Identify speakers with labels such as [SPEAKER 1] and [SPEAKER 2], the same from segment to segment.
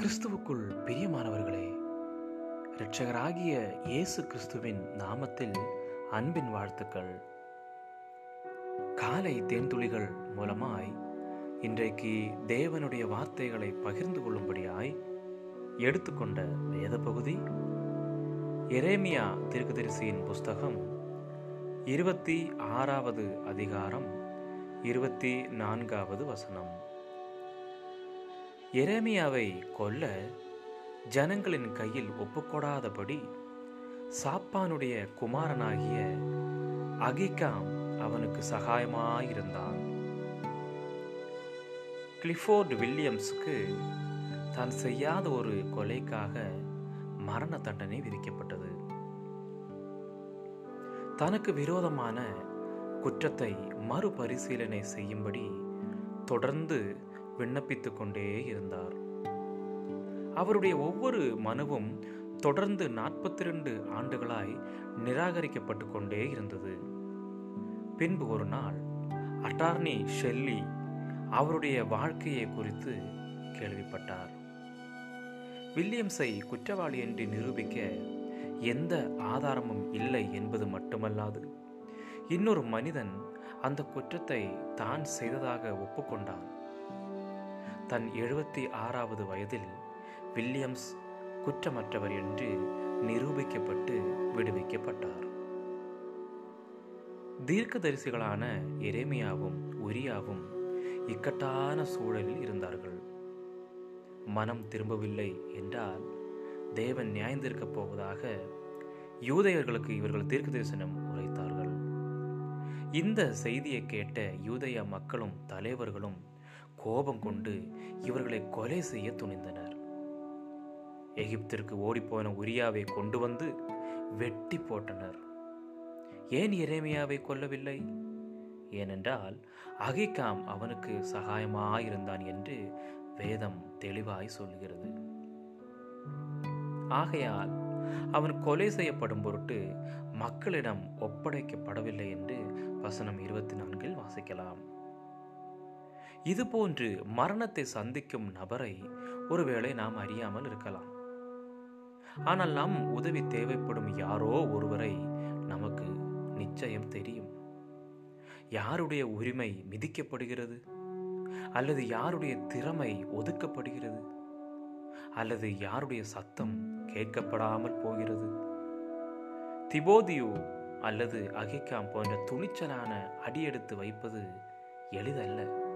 [SPEAKER 1] கிறிஸ்துவுக்குள் பிரியமானவர்களே இரட்சகராகிய இயேசு கிறிஸ்துவின் நாமத்தில் அன்பின் வாழ்த்துக்கள். காலை தேன்துளிகள் மூலமாய் இன்றைக்கு தேவனுடைய வார்த்தைகளை பகிர்ந்து கொள்ளும்படியாய் எடுத்துக்கொண்ட வேத பகுதி எரேமியா தீர்க்கதரிசியின் புஸ்தகம் இருபத்தி ஆறாவது அதிகாரம் இருபத்தி நான்காவது வசனம். எரேமியாவை கொல்ல ஜனங்களின் கையில் ஒப்புக்கொடாதபடி சாப்பானுடைய குமாரனாகிய அகிகாம் அவனுக்கு சகாயமாயிருந்தான். கிளிஃபோர்டு வில்லியம்ஸுக்கு தான் செய்யாத ஒரு கொலைக்காக மரண தண்டனை விதிக்கப்பட்டது. தனக்கு விரோதமான குற்றத்தை மறுபரிசீலனை செய்யும்படி தொடர்ந்து விண்ணப்பித்துக் கொண்டே இருந்தார். அவருடைய ஒவ்வொரு மனுவும் தொடர்ந்து நாற்பத்தி ரெண்டு ஆண்டுகளாய் நிராகரிக்கப்பட்டு கொண்டே இருந்தது. பின்பு ஒரு நாள் அட்டார்னி ஷெல்லி அவருடைய வாழ்க்கையை குறித்து கேள்விப்பட்டார். வில்லியம்ஸை குற்றவாளி என்று நிரூபிக்க எந்த ஆதாரமும் இல்லை என்பது மட்டுமல்லாது இன்னொரு மனிதன் அந்த குற்றத்தை தான் செய்ததாக ஒப்புக்கொண்டான். தன் எழுபத்தி ஆறாவது வயதில் வில்லியம்ஸ் குற்றமற்றவர் என்று நிரூபிக்கப்பட்டு விடுவிக்கப்பட்டார். தீர்க்கதரிசிகளான எரேமியாவும் உரியாவும் இக்கட்டான சூழலில் இருந்தார்கள். மனம் திரும்பவில்லை என்றால் தேவன் நியாயந்திருக்கப் போவதாக யூதையர்களுக்கு இவர்கள் தீர்க்க தரிசனம் உரைத்தார்கள். இந்த செய்தியை கேட்ட யூதய மக்களும் தலைவர்களும் கோபம் கொண்டு இவர்களை கொலை செய்ய துணிந்தனர். எகிப்திற்கு ஓடிப்போன உரியாவை கொண்டு வந்து வெட்டி போட்டனர். ஏன் எரேமியாவை கொல்லவில்லை? ஏனென்றால் அகிகாம் அவனுக்கு சகாயமாயிருந்தான் என்று வேதம் தெளிவாய் சொல்கிறது. ஆகையால் அவன் கொலை செய்யப்படும் பொருட்டு மக்களிடம் ஒப்படைக்கப்படவில்லை என்று வசனம் இருபத்தி நான்கில் வாசிக்கலாம். இதுபோன்று மரணத்தை சந்திக்கும் நபரை ஒருவேளை நாம் அறியாமல் இருக்கலாம். ஆனால் நம் உதவி தேவைப்படும் யாரோ ஒருவரை நமக்கு நிச்சயம் தெரியும். யாருடைய உரிமை மிதிக்கப்படுகிறது? அல்லது யாருடைய திறமை ஒதுக்கப்படுகிறது? அல்லது யாருடைய சத்தம் கேட்கப்படாமல் போகிறது? திபோதியோ அல்லது அகிகாம் போன்ற துணிச்சலான அடியெடுத்து வைப்பது எளிதல்ல.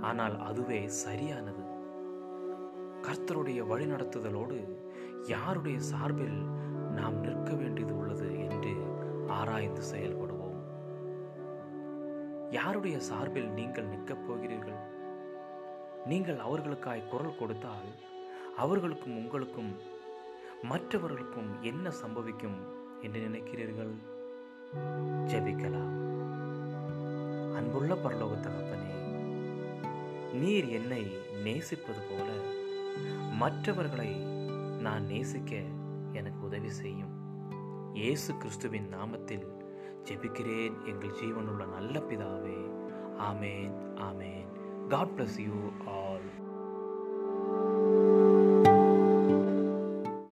[SPEAKER 1] ஆனால் அதுவே சரியானது. கர்த்தருடைய வழிநடத்துதலோடு யாருடைய சார்பில் நாம் நிற்க வேண்டியது உள்ளது என்று ஆராய்ந்து செயல்படுவோம். யாருடைய சார்பில் நீங்கள் நிற்கப் போகிறீர்கள்? நீங்கள் அவர்களுக்காய் குரல் கொடுத்தால் அவர்களுக்கும் உங்களுக்கும் மற்றவர்களுக்கும் என்ன சம்பவிக்கும் என்று நினைக்கிறீர்கள்? ஜெபிக்கலாம். அன்புள்ள பரலோக தகப்பனே நீர் என்னை நேசிப்பது போல மற்றவர்களை நான் நேசிக்க எனக்கு உதவி செய்யும். இயேசு கிறிஸ்துவின் நாமத்தில் ஜெபிக்கிறேன். எங்கள் ஜீவனுள்ள நல்ல பிதாவே. ஆமேன் ஆமேன். God bless you all